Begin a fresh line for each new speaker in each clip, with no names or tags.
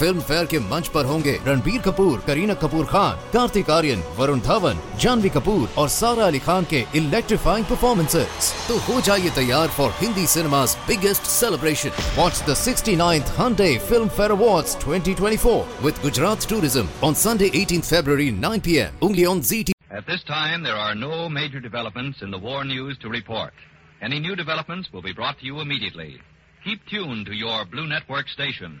Film fair के मंच पर होंगे रणबीर कपूर करीना कपूर खान कार्तिक आर्यन वरुण धवन जानवी कपूर और सारा अली खान के इलेक्ट्रीफाइंग परफॉर्मेंसेस तो हो जाइए तैयार for Hindi cinema's biggest celebration. Watch the 69th Hyundai Film Fair Awards 2024 with Gujarat Tourism on Sunday 18th February 9 p.m. only on ZT.
At this time, there are no major developments in the war news to report. Any new developments will be brought to you immediately. Keep tuned to your Blue Network station.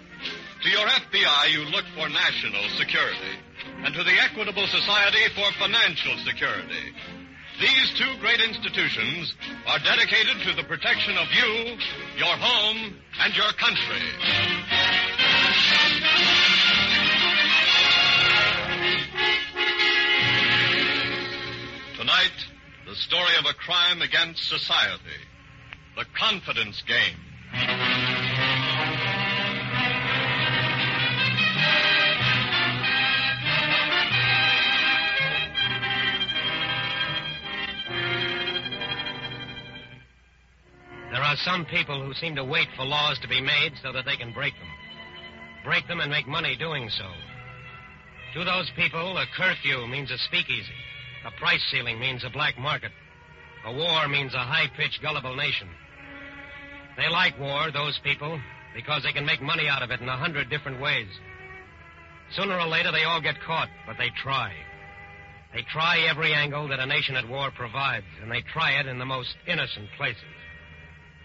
To your FBI, you look for national security, and to the Equitable Society for financial security. These two great institutions are dedicated to the protection of you, your home, and your country. Tonight, the story of a crime against society. The confidence game.
Are some people who seem to wait for laws to be made so that they can break them. Break them and make money doing so. To those people, a curfew means a speakeasy. A price ceiling means a black market. A war means a high-pitched, gullible nation. They like war, those people, because they can make money out of it in a hundred different ways. Sooner or later, they all get caught, but they try. They try every angle that a nation at war provides, and they try it in the most innocent places.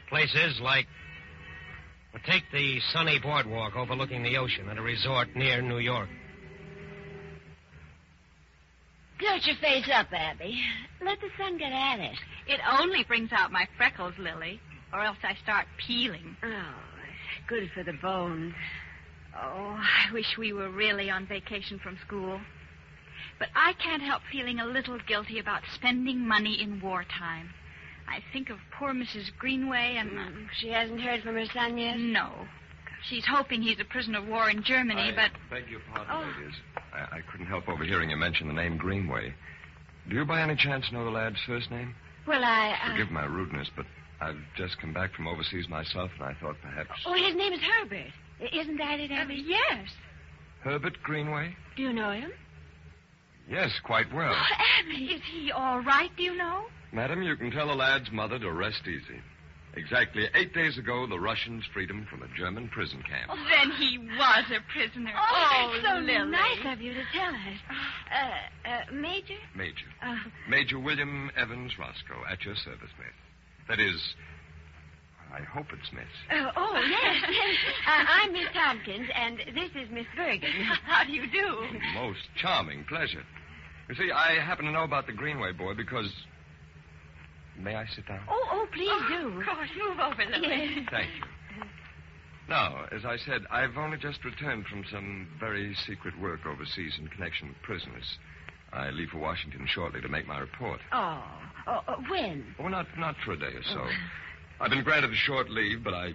Places like. Well, take the sunny boardwalk overlooking the ocean at a resort near New York.
Tilt your face up, Abby. Let the sun get at it.
It only brings out my freckles, Lily, or else I start peeling.
Oh, it's good for the bones.
Oh, I wish we were really on vacation from school. But I can't help feeling a little guilty about spending money in wartime. I think of poor Mrs. Greenway and.
Mm, She hasn't heard from her son yet?
No. She's hoping he's a prisoner of war in Germany, but.
beg your pardon,
Oh.
ladies. I, I couldn't help overhearing you mention the name Greenway. Do you by any chance know the lad's first name?
Well, I. Uh...
Forgive my rudeness, but I've just come back from overseas myself, and I thought perhaps
Oh, his name is Herbert. Isn't that it,
Uh, yes.
Herbert Greenway.
Do you know him?
Yes, quite well.
Oh, Abby, is he all right, do you know?
Madam, you can tell the lad's mother to rest easy. Exactly eight days ago, the Russians freed him from a German prison camp.
Oh, then he was a prisoner.
Oh, that's so
Lily.
nice of you to tell us. Uh, uh, Major?
Major.
Uh,
Major William Evans Roscoe, at your service, miss. That is, I hope it's miss.
uh, oh, yes. uh, I'm Miss Tompkins, and this is Miss Bergen.
How do you do?
Most charming pleasure. You see, I happen to know about the Greenway boy because. May I sit down?
Oh, oh, please do.
Of course, move over, Lily.
Yes.
Thank you. Now, as I said, I've only just returned from some very secret work overseas in connection with prisoners. I leave for Washington shortly to make my report.
Oh, oh, uh, when?
Oh, not not for a day or so. I've been granted a short leave, but I.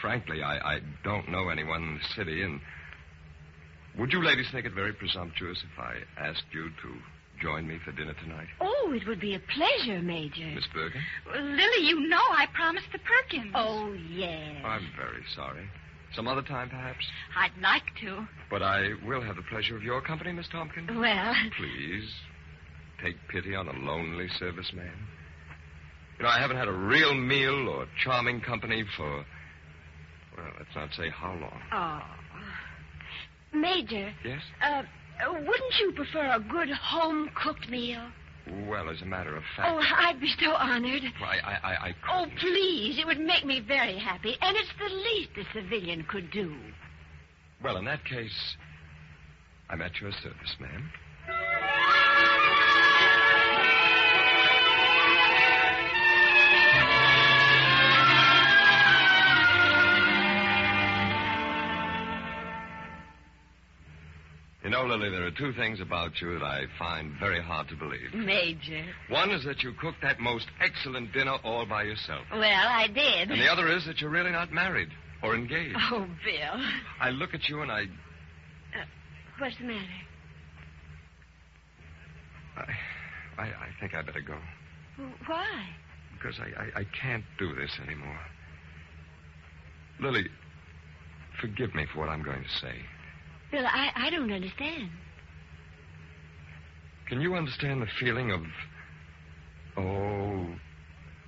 Frankly, I, I don't know anyone in the city, and. Would you ladies think it very presumptuous if I asked you to join me for dinner tonight?
Oh, it would be a pleasure, Major.
Miss Bergen?
Well, Lily, you know I promised the Perkins.
Oh, yes.
I'm very sorry. Some other time, perhaps?
I'd like to.
But I will have the pleasure of your company, Miss Tompkins.
Well,
Please, take pity on a lonely serviceman. You know, I haven't had a real meal or charming company for, well, let's not say how long.
oh. Major,
Yes?
uh, uh, wouldn't you prefer a good home-cooked meal?
Well, as a matter of fact.
Oh, I'd be so honored.
I, I, I, I
Oh, please. It would make me very happy. And it's the least a civilian could do.
Well, in that case, I'm at your service, ma'am. Lily, there are two things about you that I find very hard to believe.
Major.
One is that you cooked that most excellent dinner all by yourself.
Well, I did.
And the other is that you're really not married or engaged.
Oh, Bill.
I look at you and I.
Uh, what's the matter?
I, I, I think I better go.
Why?
Because I, I, I can't do this anymore. Lily, forgive me for what I'm going to say.
Bill, I, I don't understand.
Can you understand the feeling of, oh,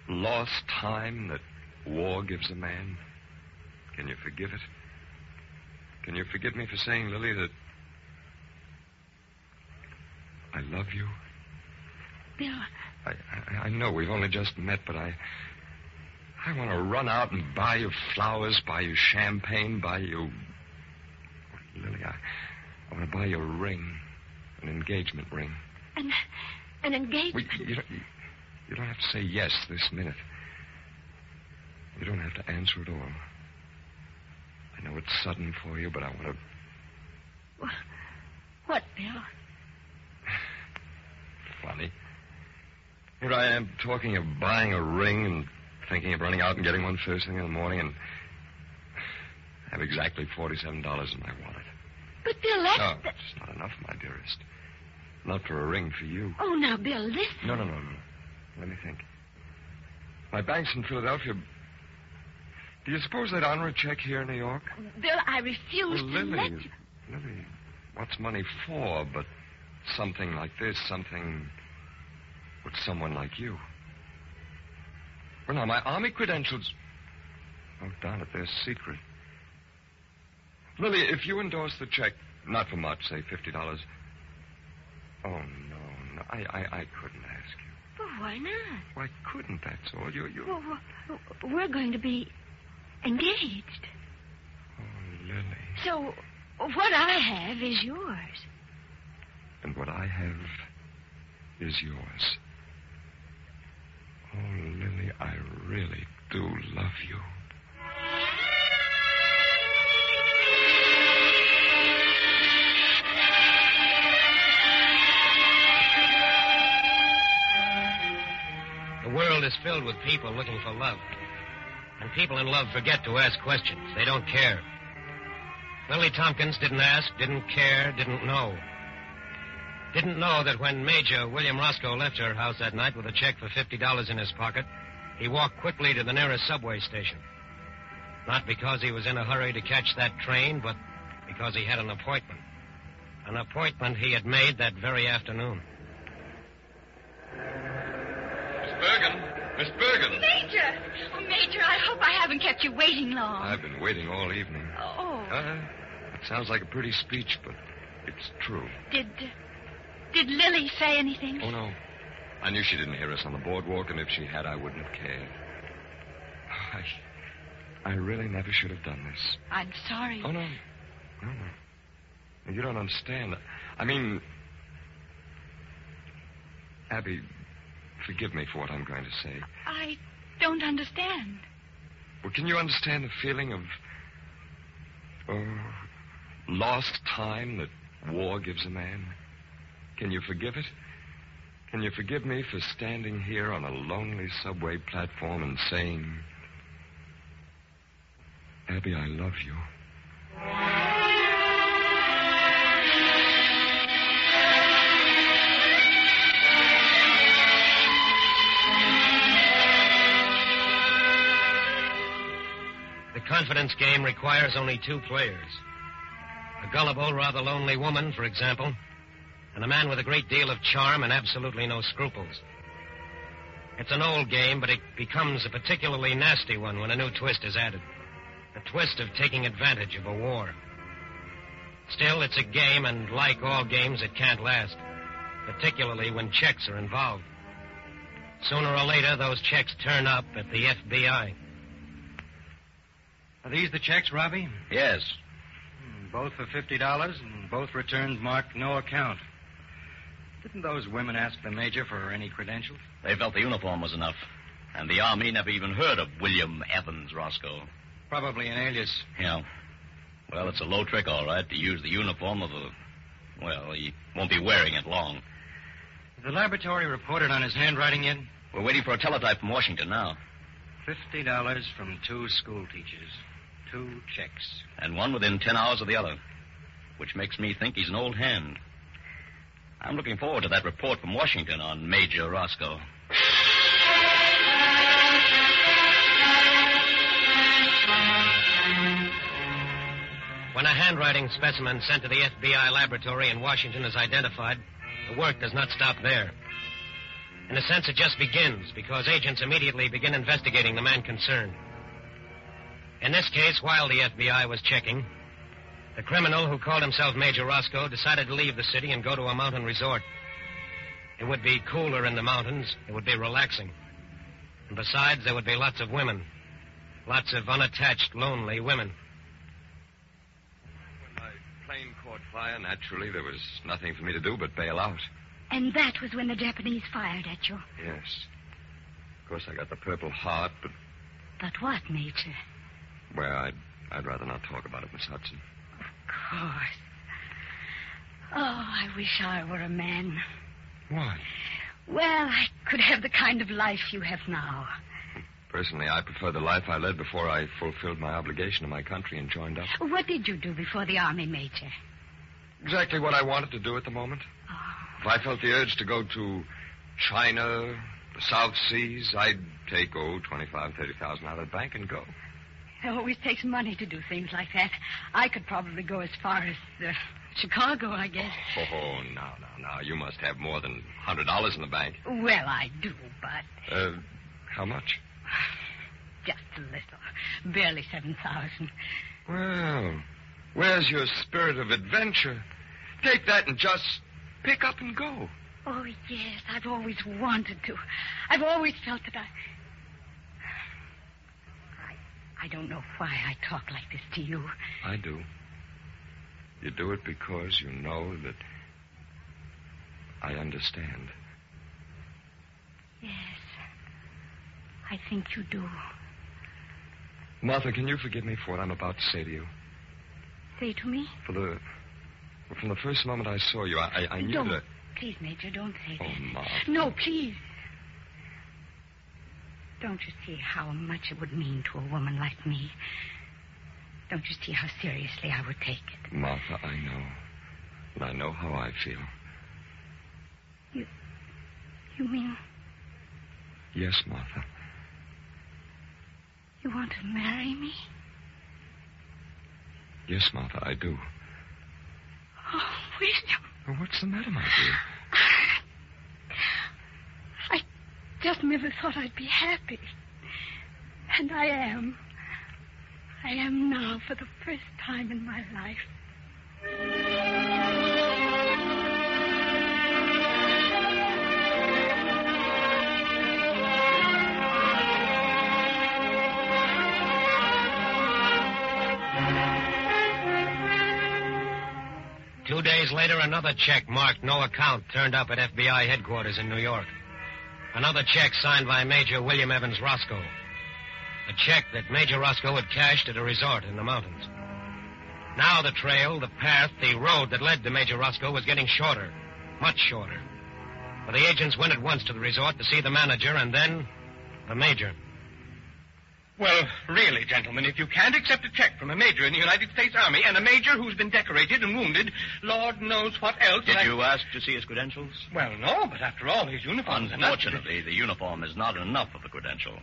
lost time that war gives a man? Can you forgive it? Can you forgive me for saying, Lily, that I love you?
Bill,
I, I, I know we've only just met, but I. I want to run out and buy you flowers, buy you champagne, buy you. Lily, I, I want to buy you a ring, an engagement ring.
an, an engagement.
Well, you, don't, you, you don't have to say yes this minute. You don't have to answer at all. I know it's sudden for you, but I want to.
What, Bill?
Funny. Here I am talking of buying a ring and thinking of running out and getting one first thing in the morning, and I have exactly forty-seven dollars in my wallet.
But, Bill, that's...
No,
the-
it's not enough, my dearest. Not for a ring for you.
Oh, now, Bill, listen.
No, no, no, no. Let me think. My bank's in Philadelphia. Do you suppose they'd honor a check here in New York?
Bill, I refuse
Well,
to
Lily,
let you...
Lily, what's money for but something like this, something with someone like you? Well, now, my army credentials. Oh, darn it, they're secret. Lily, if you endorse the check, not for much, say $50. Oh, no, no. I, I, I couldn't ask you.
But why not?
Why couldn't, that's all. You, you.
Well, well, we're going to be engaged.
Oh, Lily.
So, what I have is yours.
And what I have is yours. Oh, Lily, I really do love you.
Filled with people looking for love. And people in love forget to ask questions. They don't care. Lily Tompkins didn't ask, didn't care, didn't know. Didn't know that when Major William Roscoe left her house that night with a check for $50 in his pocket, he walked quickly to the nearest subway station. Not because he was in a hurry to catch that train, but because he had an appointment. An appointment he had made that very afternoon.
Miss Bergen. Miss Bergen.
Major! Oh, Major, I hope I haven't kept you waiting long.
I've been waiting all evening.
Oh,
Uh, it sounds like a pretty speech, but it's true.
did. Did Lily say anything?
Oh, no. I knew she didn't hear us on the boardwalk, and if she had, I wouldn't have cared. I, I really never should have done this.
I'm sorry.
Oh, no. No, no. You don't understand. I mean, Abby, forgive me for what I'm going to say.
I don't understand.
Well, can you understand the feeling of oh, lost time that war gives a man? Can you forgive it? Can you forgive me for standing here on a lonely subway platform and saying, Abby, I love you?
Confidence game requires only two players. A gullible, rather lonely woman, for example, and a man with a great deal of charm and absolutely no scruples. It's an old game, but it becomes a particularly nasty one when a new twist is added a twist of taking advantage of a war. Still, it's a game, and like all games, it can't last, particularly when checks are involved. Sooner or later, those checks turn up at the FBI.
Are these the checks, Robbie?
Yes.
Both for $50 and both returned marked no account. Didn't those women ask the major for any credentials?
They felt the uniform was enough. And the Army never even heard of William Evans Roscoe.
Probably an alias.
Yeah. Well, it's a low trick, all right, to use the uniform of a Well, he won't be wearing it long.
The laboratory reported on his handwriting yet?
We're waiting for a teletype from Washington now.
Fifty dollars from two school teachers. Two checks.
And one within ten hours of the other. Which makes me think he's an old hand. I'm looking forward to that report from Washington on Major Roscoe.
When a handwriting specimen sent to the FBI laboratory in Washington is identified, the work does not stop there. In a sense, it just begins because agents immediately begin investigating the man concerned. In this case, while the FBI was checking, the criminal who called himself Major Roscoe decided to leave the city and go to a mountain resort. It would be cooler in the mountains. It would be relaxing. And besides, there would be lots of women. Lots of unattached, lonely women.
When my plane caught fire, naturally, there was nothing for me to do but bail out.
And that was when the Japanese fired at you.
Yes. Of course, I got the Purple Heart, but,
But what, Major?
Well, I'd, I'd rather not talk about it, Miss Hudson.
Of course. Oh, I wish I were a man.
Why?
Well, I could have the kind of life you have now.
Personally, I prefer the life I led before I fulfilled my obligation to my country and joined up.
What did you do before the army, Major?
Exactly what I wanted to do at the moment. Oh. If I felt the urge to go to China, the South Seas, I'd take, oh, 25, 30,000 out of the bank and go.
It always takes money to do things like that. I could probably go as far as uh, Chicago, I guess.
Oh, now, now, now. You must have more than $100 in the bank.
Well, I do, but
Uh, how much?
just a little. Barely 7,000.
Well, where's your spirit of adventure? Take that and just pick up and go.
Oh, yes, I've always wanted to. I've always felt that I. I, don't know why I talk like this to you.
I do. You do it because you know that I understand.
Yes, I think you do.
Martha, can you forgive me for what I'm about to say to you?
Say to me.
For the. From the first moment I saw you, I, I, I knew
don't.
that.
Please, Major, don't say
Oh,
that.
Martha.
No, please. Don't you see how much it would mean to a woman like me? Don't you see how seriously I would take it?
Martha, I know. And I know how I feel.
You. You mean
Yes, Martha.
you want to marry me?
Yes, Martha, I do.
Oh, William.
Well, what's the matter, my dear?
I just never thought I'd be happy. And I am. I am now for the first time in my life.
Two days later, another check marked no account turned up at FBI headquarters in New York. Another check signed by Major William Evans Roscoe. A check that Major Roscoe had cashed at a resort in the mountains. Now the trail, the path, the road that led to Major Roscoe was getting shorter. Much shorter. For the agents went at once to the resort to see the manager and then the major.
Well, really, gentlemen, if you can't accept a check from a major in the United States Army and a major who's been decorated and wounded, Lord knows what else.
Did
I-
you ask to see his credentials?
Well, no, but after all, his uniform.
Unfortunately, the uniform is not enough of a credential.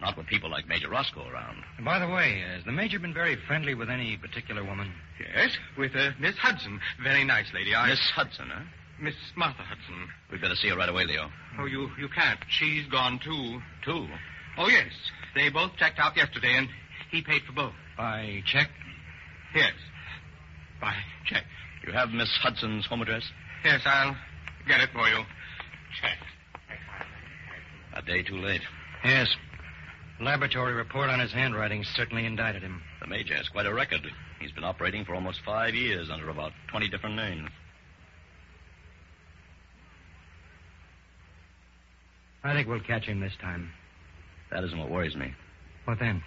Not with people like Major Roscoe around.
By the way, has the major been very friendly with any particular woman?
Yes, with uh, Miss Hudson. Very nice lady. I...
Miss Hudson, huh?
Miss Martha Hudson.
We'd better see her right away, Leo.
Oh, you, you can't. She's gone, too.
Too?
Oh, yes. They both checked out yesterday, and he paid for both.
By check?
Yes. By check.
You have Miss Hudson's home address?
Yes, I'll get it for you. Check.
A day too late.
Yes. Laboratory report on his handwriting certainly indicted him.
The Major has quite a record. He's been operating for almost five years under about 20 different names.
I think we'll catch him this time.
That isn't what worries me.
What then?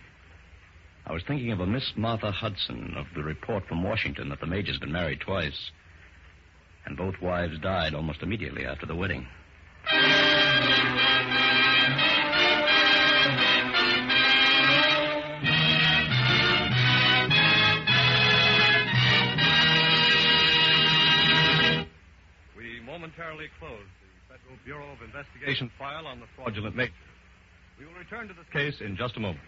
I was thinking of a Miss Martha Hudson of the report from Washington that the Major's been married twice. And both wives died almost immediately after the wedding.
We momentarily closed the Federal Bureau of Investigation file on the fraudulent major. We will return to this case in just a moment.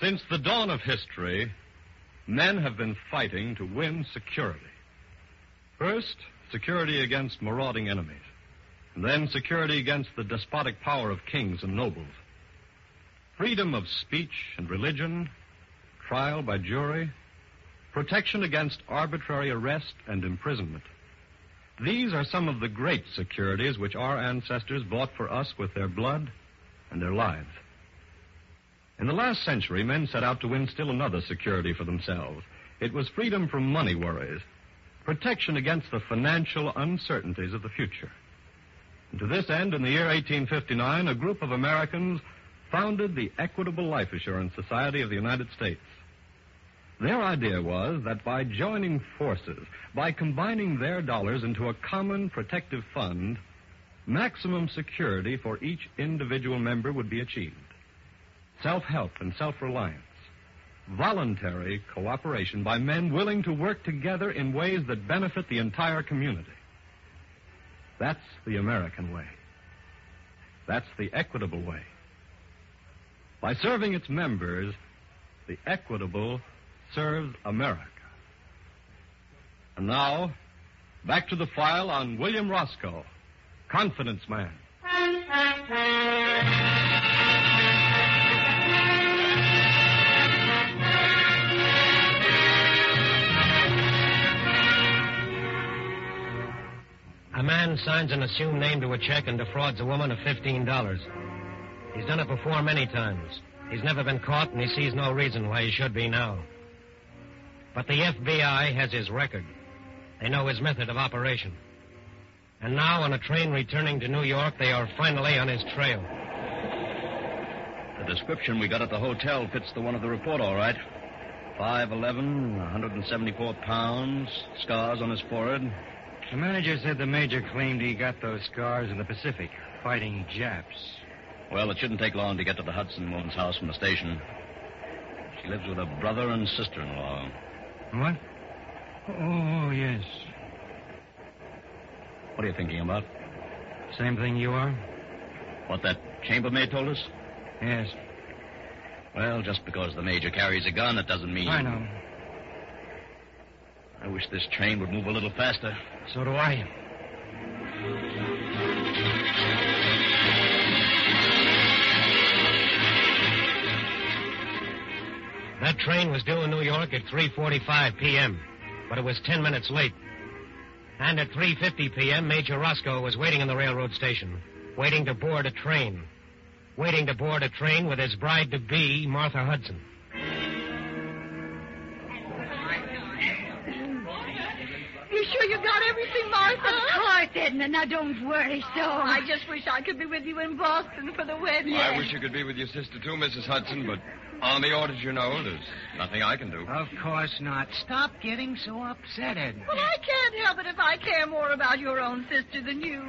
Since the dawn of history, men have been fighting to win security. First, security against marauding enemies, and then security against the despotic power of kings and nobles. Freedom of speech and religion, trial by jury, protection against arbitrary arrest and imprisonment. These are some of the great securities which our ancestors bought for us with their blood and their lives. In the last century, men set out to win still another security for themselves. It was freedom from money worries, protection against the financial uncertainties of the future. And to this end, in the year 1859, a group of Americans founded the Equitable Life Assurance Society of the United States. Their idea was that by joining forces, by combining their dollars into a common protective fund, maximum security for each individual member would be achieved. Self help and self reliance. Voluntary cooperation by men willing to work together in ways that benefit the entire community. That's the American way. That's the equitable way. By serving its members, the equitable serves America. And now, back to the file on William Roscoe, confidence man.
A man signs an assumed name to a check and defrauds a woman of $15. He's done it before many times. He's never been caught, and he sees no reason why he should be now. But the FBI has his record. They know his method of operation. And now, on a train returning to New York, they are finally on his trail.
The description we got at the hotel fits the one of the report, all right. 5'11, 174 pounds, scars on his forehead.
The manager said the major claimed he got those scars in the Pacific, fighting Japs.
Well, it shouldn't take long to get to the Hudson woman's house from the station. She lives with her brother and sister in law.
What? Oh, yes.
What are you thinking about?
Same thing you are?
What that chambermaid told us?
Yes.
Well, just because the major carries a gun, it doesn't mean.
I know.
I wish this train would move a little faster.
So do I.
That train was due in New York at 3.45 p.m., but it was 10 minutes late. And at 3.50 p.m., Major Roscoe was waiting in the railroad station, waiting to board a train. Waiting to board a train with his bride-to-be, Martha Hudson.
Edna. Now don't worry so.
Oh, I just wish I could be with you in Boston for the wedding.
I wish you could be with your sister, too, Mrs. Hudson, but Army orders, you know. There's nothing I can do.
Of course not. Stop getting so upset, Edna.
Well, I can't help it if I care more about your own sister than you.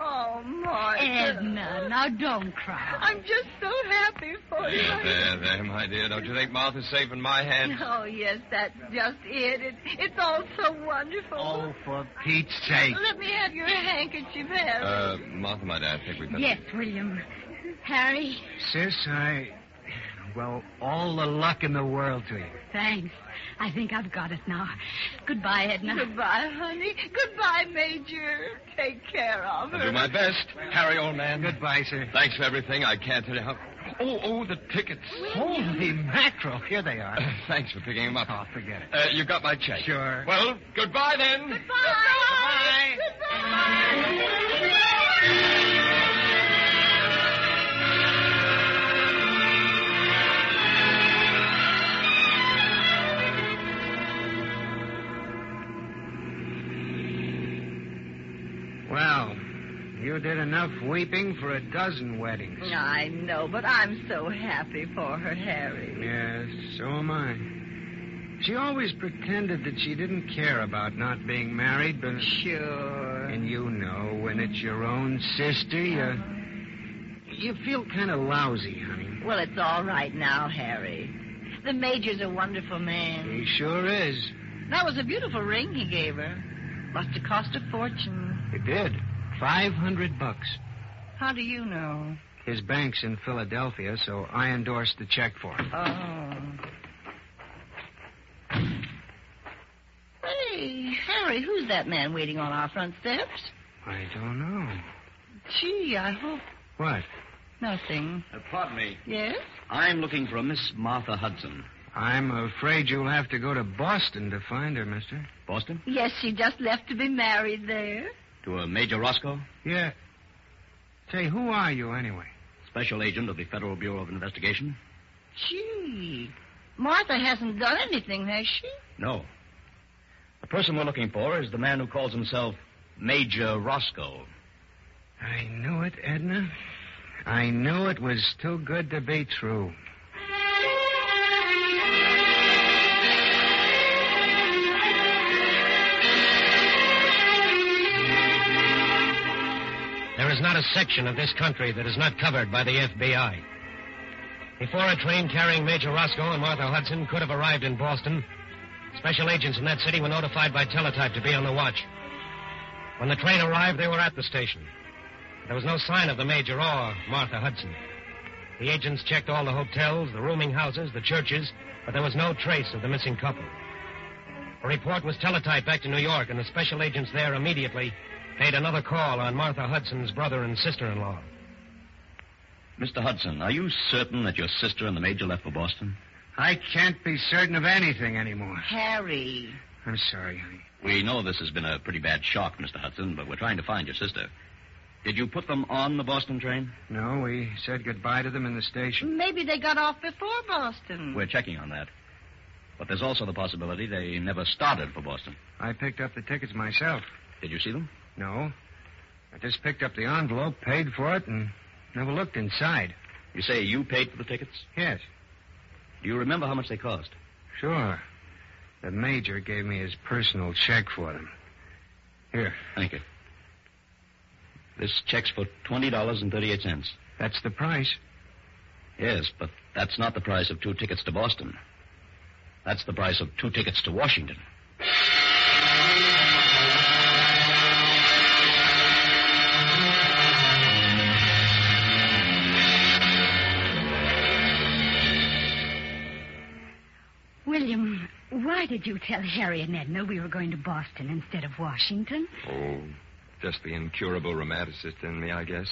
Oh, Martha.
Edna, now don't cry.
I'm just so happy for you.
There, there, there, my dear. Don't you think Martha's safe in my hands?
Oh, yes, that's just it. it. It's all so wonderful.
Oh, for Pete's sake.
Let me have your handkerchief, Harry.
Uh, Martha, my dad, I think we'd better...
Yes, William. Harry,
Sis, I. Well, all the luck in the world to you.
thanks. I think I've got it now. Goodbye, Edna.
Goodbye, honey. Goodbye, Major. Take care of her.
I'll do my best. Harry, old man.
Goodbye, sir.
Thanks for everything. I can't tell you how... Oh, oh, the tickets.
Holy mackerel. Here they are.
Thanks for picking them up.
Oh, forget it.
Uh, you got my check.
Sure.
Well, goodbye then.
Goodbye.
Well, did enough weeping for a dozen weddings.
I know, but I'm so happy for her, Harry.
Yes, so am I. She always pretended that she didn't care about not being married, but.
Sure.
And you know, when it's your own sister, you. You feel kind of lousy, honey.
Well, it's all right now, Harry. The Major's a wonderful man.
He sure is.
That was a beautiful ring he gave her. Must have cost a fortune.
It did. Five hundred bucks.
How do you know?
His bank's in Philadelphia, so I endorsed the check for him.
Oh. Hey, Harry, who's that man waiting on our front steps?
I don't know.
Gee, I hope
What?
nothing.
Uh, pardon me.
Yes?
I'm looking for a Miss Martha Hudson.
I'm afraid you'll have to go to Boston to find her, mister.
Boston?
Yes, she just left to be married there.
To a Major Roscoe,
Yeah. Say, who are you anyway?
Special Agent of the Federal Bureau of Investigation?
Gee, Martha hasn't done anything, has she?
No. The person we're looking for is the man who calls himself Major Roscoe.
I knew it, Edna. I knew it was too good to be true.
Is not a section of this country that is not covered by the FBI. Before a train carrying Major Roscoe and Martha Hudson could have arrived in Boston, special agents in that city were notified by teletype to be on the watch. When the train arrived, they were at the station. There was no sign of the Major or Martha Hudson. The agents checked all the hotels, the rooming houses, the churches, but there was no trace of the missing couple. A report was teletyped back to New York, and the special agents there immediately made another call on Martha Hudson's brother and sister-in-law.
Mr. Hudson, are you certain that your sister and the Major left for Boston?
I can't be certain of anything anymore.
Harry.
I'm sorry, honey.
We know this has been a pretty bad shock, Mr. Hudson, but we're trying to find your sister. Did you put them on the Boston train?
No, we said goodbye to them in the station.
Maybe they got off before Boston.
We're checking on that. But there's also the possibility they never started for Boston.
I picked up the tickets myself.
Did you see them?
No. I just picked up the envelope, paid for it, and never looked inside.
You say you paid for the tickets?
Yes,
Do you remember how much they cost?
sure. The major gave me his personal check for them. Here,
Thank you. This check's for $20.38.
that's the price.
Yes, but that's not the price of two tickets to Boston. That's the price of two tickets to Washington.
Why did you tell Harry and Edna we were going to Boston instead of Washington?
Oh, just the incurable romanticist in me, I guess.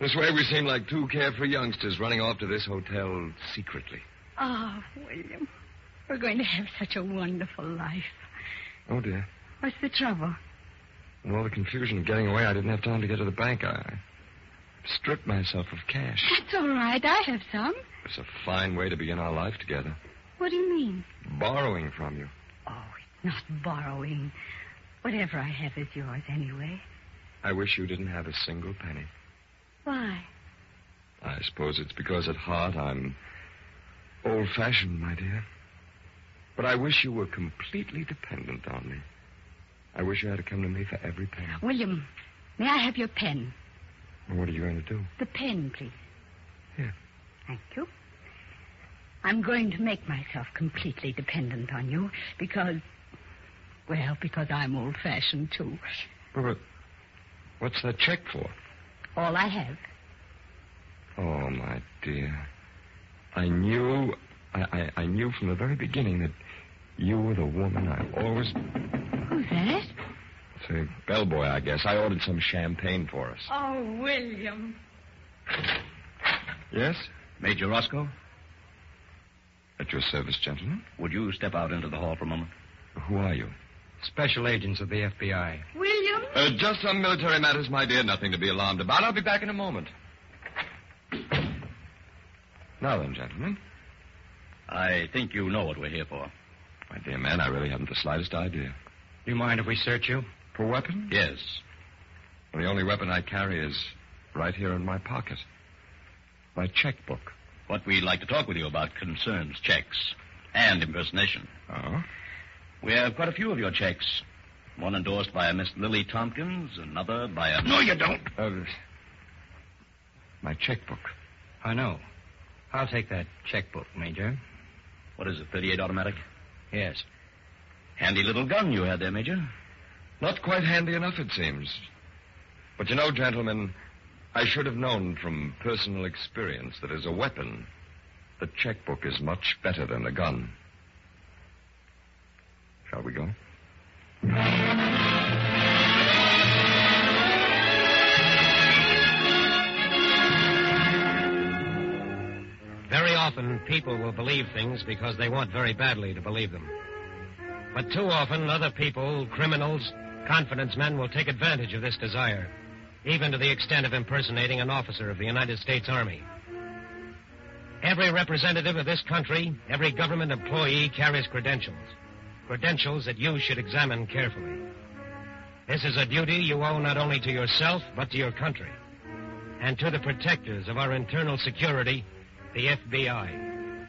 This way we seem like two carefree youngsters running off to this hotel secretly.
Oh, William, we're going to have such a wonderful life.
Oh, dear.
What's the trouble?
In all the confusion of getting away, I didn't have time to get to the bank. I stripped myself of cash.
That's all right. I have some.
It's a fine way to begin our life together.
What do you mean?
Borrowing from you.
Oh, it's not borrowing. Whatever I have is yours anyway.
I wish you didn't have a single penny.
Why?
I suppose it's because at heart I'm old fashioned, my dear. But I wish you were completely dependent on me. I wish you had to come to me for every penny.
William, may I have your pen?
What are you going to do?
The pen, please.
Here.
Thank you. I'm going to make myself completely dependent on you because, well, because I'm old fashioned too.
But what's that check for?
All I have.
Oh, my dear. I knew, I, I, I knew from the very beginning that you were the woman I always.
Who's that?
It's a bellboy, I guess. I ordered some champagne for us.
Oh, William.
Yes?
Major Roscoe,
At your service, gentlemen.
would you step out into the hall for a moment?
Who are you?
Special agents of the FBI.
William?
Uh, just some military matters, my dear. Nothing to be alarmed about. I'll be back in a moment. Now then, gentlemen.
I think you know what we're here for.
My dear man, I really haven't the slightest idea.
Do you mind if we search you?
For weapons?
Yes.
Well, the only weapon I carry is right here in my pocket. My checkbook.
What we'd like to talk with you about concerns checks. And impersonation.
Oh?
We have quite a few of your checks. One endorsed by a Miss Lily Tompkins, another by a.
No, you don't. Uh, my checkbook.
I know. I'll take that checkbook, Major.
What is it, 38 automatic?
Yes.
Handy little gun you had there, Major.
Not quite handy enough, it seems. But you know, gentlemen, I should have known from personal experience that as a weapon, the checkbook is much better than a gun. Shall we go?
Very often, people will believe things because they want very badly to believe them. But too often, other people, criminals, confidence men, will take advantage of this desire, even to the extent of impersonating an officer of the United States Army. Every representative of this country, every government employee carries credentials. Credentials that you should examine carefully. This is a duty you owe not only to yourself, but to your country. And to the protectors of our internal security, the FBI.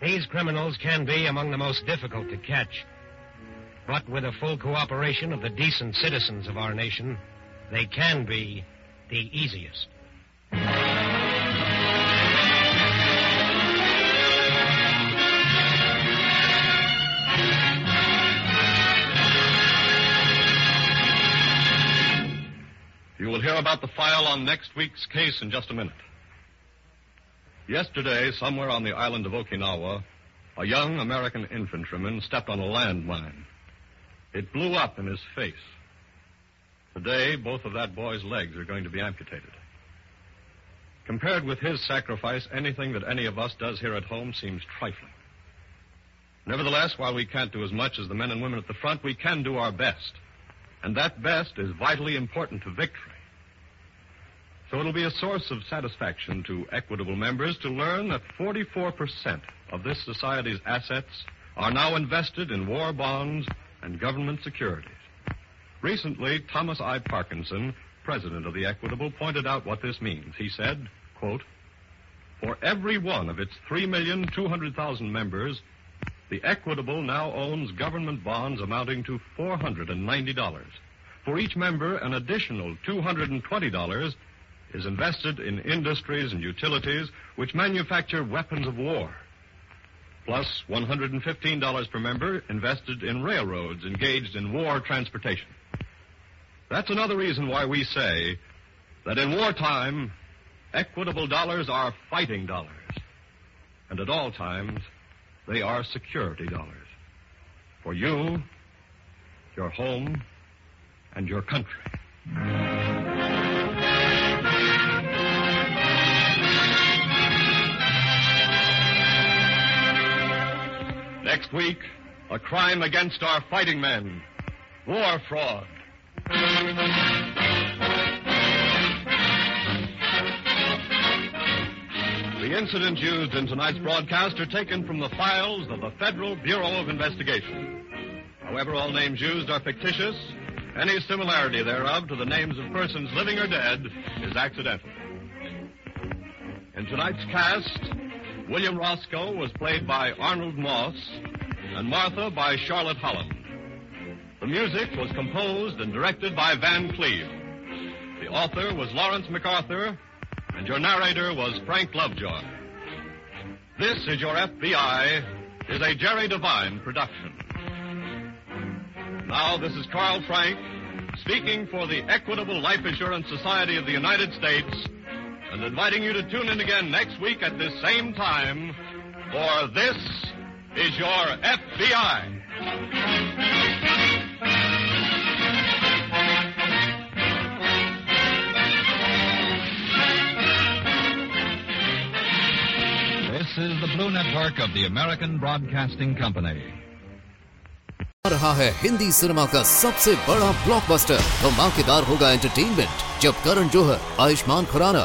These criminals can be among the most difficult to catch. But with the full cooperation of the decent citizens of our nation, they can be the easiest.
You will hear about the file on next week's case in just a minute. Yesterday, somewhere on the island of Okinawa, a young American infantryman stepped on a landmine. It blew up in his face. Today, both of that boy's legs are going to be amputated. Compared with his sacrifice, anything that any of us does here at home seems trifling. Nevertheless, while we can't do as much as the men and women at the front, we can do our best. And that best is vitally important to victory. So it'll be a source of satisfaction to equitable members to learn that 44% of this society's assets are now invested in war bonds and government securities. Recently, Thomas I. Parkinson, president of the Equitable, pointed out what this means. He said, quote, For every one of its 3,200,000 members, the Equitable now owns government bonds amounting to $490. For each member, an additional $220 is invested in industries and utilities which manufacture weapons of war. Plus $115 per member invested in railroads engaged in war transportation. That's another reason why we say that in wartime, equitable dollars are fighting dollars. And at all times, they are security dollars. For you, your home, and your country. Next week, a crime against our fighting men. War fraud. The incidents used in tonight's broadcast are taken from the files of the Federal Bureau of Investigation. However, all names used are fictitious. Any similarity thereof to the names of persons living or dead is accidental. In tonight's cast, William Roscoe was played by Arnold Moss and Martha by Charlotte Holland. The music was composed and directed by Van Cleave. The author was Lawrence MacArthur, and your narrator was Frank Lovejoy. This is Your FBI is a Jerry Devine production. Now, this is Carl Frank speaking for the Equitable Life Assurance Society of the United States and inviting you to tune in again next week at this same time for This is Your FBI.
Is the Blue Network of the American Broadcasting Company.
रहा है Hindi cinema का सबसे बड़ा blockbuster धमाकेदार होगा entertainment जब करण जोहर, आयुष्मान खुराना